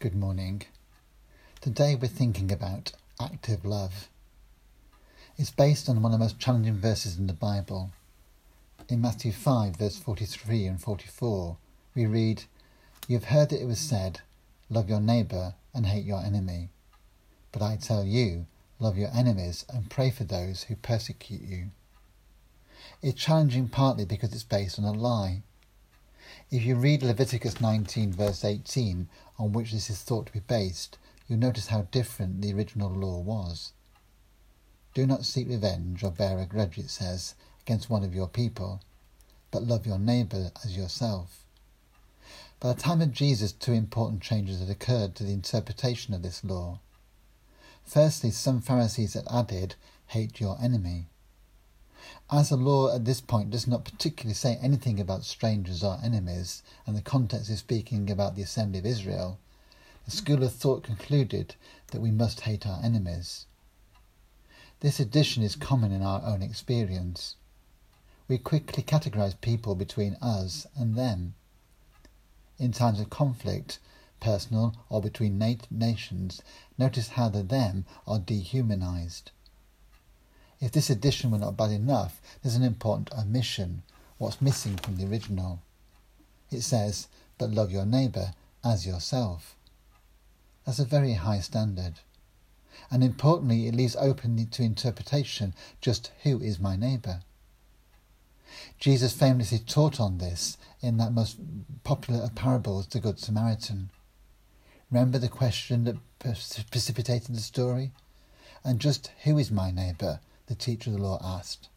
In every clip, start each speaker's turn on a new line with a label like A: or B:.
A: Good morning. Today we're thinking about active love. It's based on one of the most challenging verses in the Bible. In Matthew 5, verse 43 and 44, we read, You have heard that it was said, Love your neighbour and hate your enemy. But I tell you, love your enemies and pray for those who persecute you. It's challenging partly because it's based on a lie. If you read Leviticus 19, verse 18, on which this is thought to be based, you'll notice how different the original law was. Do not seek revenge or bear a grudge, it says, against one of your people, but love your neighbour as yourself. By the time of Jesus, two important changes had occurred to the interpretation of this law. Firstly, some Pharisees had added, hate your enemy. As the law at this point does not particularly say anything about strangers or enemies, and the context is speaking about the assembly of Israel, the school of thought concluded that we must hate our enemies. This addition is common in our own experience. We quickly categorize people between us and them. In times of conflict, personal or between nations, notice how the them are dehumanized. If this addition were not bad enough, there's an important omission, what's missing from the original. It says, but love your neighbour as yourself. That's a very high standard. And importantly, it leaves open to interpretation just who is my neighbour. Jesus famously taught on this in that most popular of parables, the Good Samaritan. Remember the question that precipitated the story? And just who is my neighbour? The teacher of the law asked.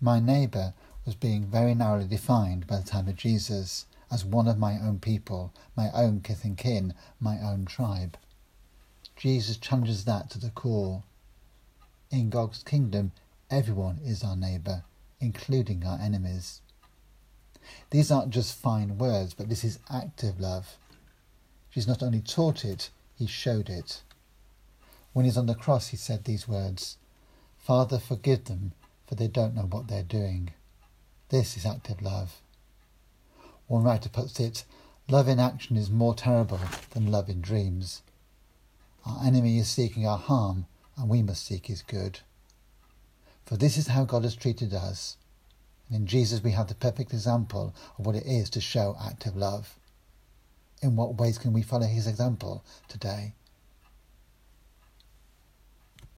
A: My neighbour was being very narrowly defined by the time of Jesus as one of my own people, my own kith and kin, my own tribe. Jesus challenges that to the core. In God's kingdom, everyone is our neighbour, including our enemies. These aren't just fine words, but this is active love. Jesus not only taught it, he showed it. When he's on the cross, he said these words Father, forgive them, for they don't know what they're doing. This is active love. One writer puts it love in action is more terrible than love in dreams. Our enemy is seeking our harm, and we must seek his good. For this is how God has treated us. And in Jesus, we have the perfect example of what it is to show active love. In what ways can we follow his example today?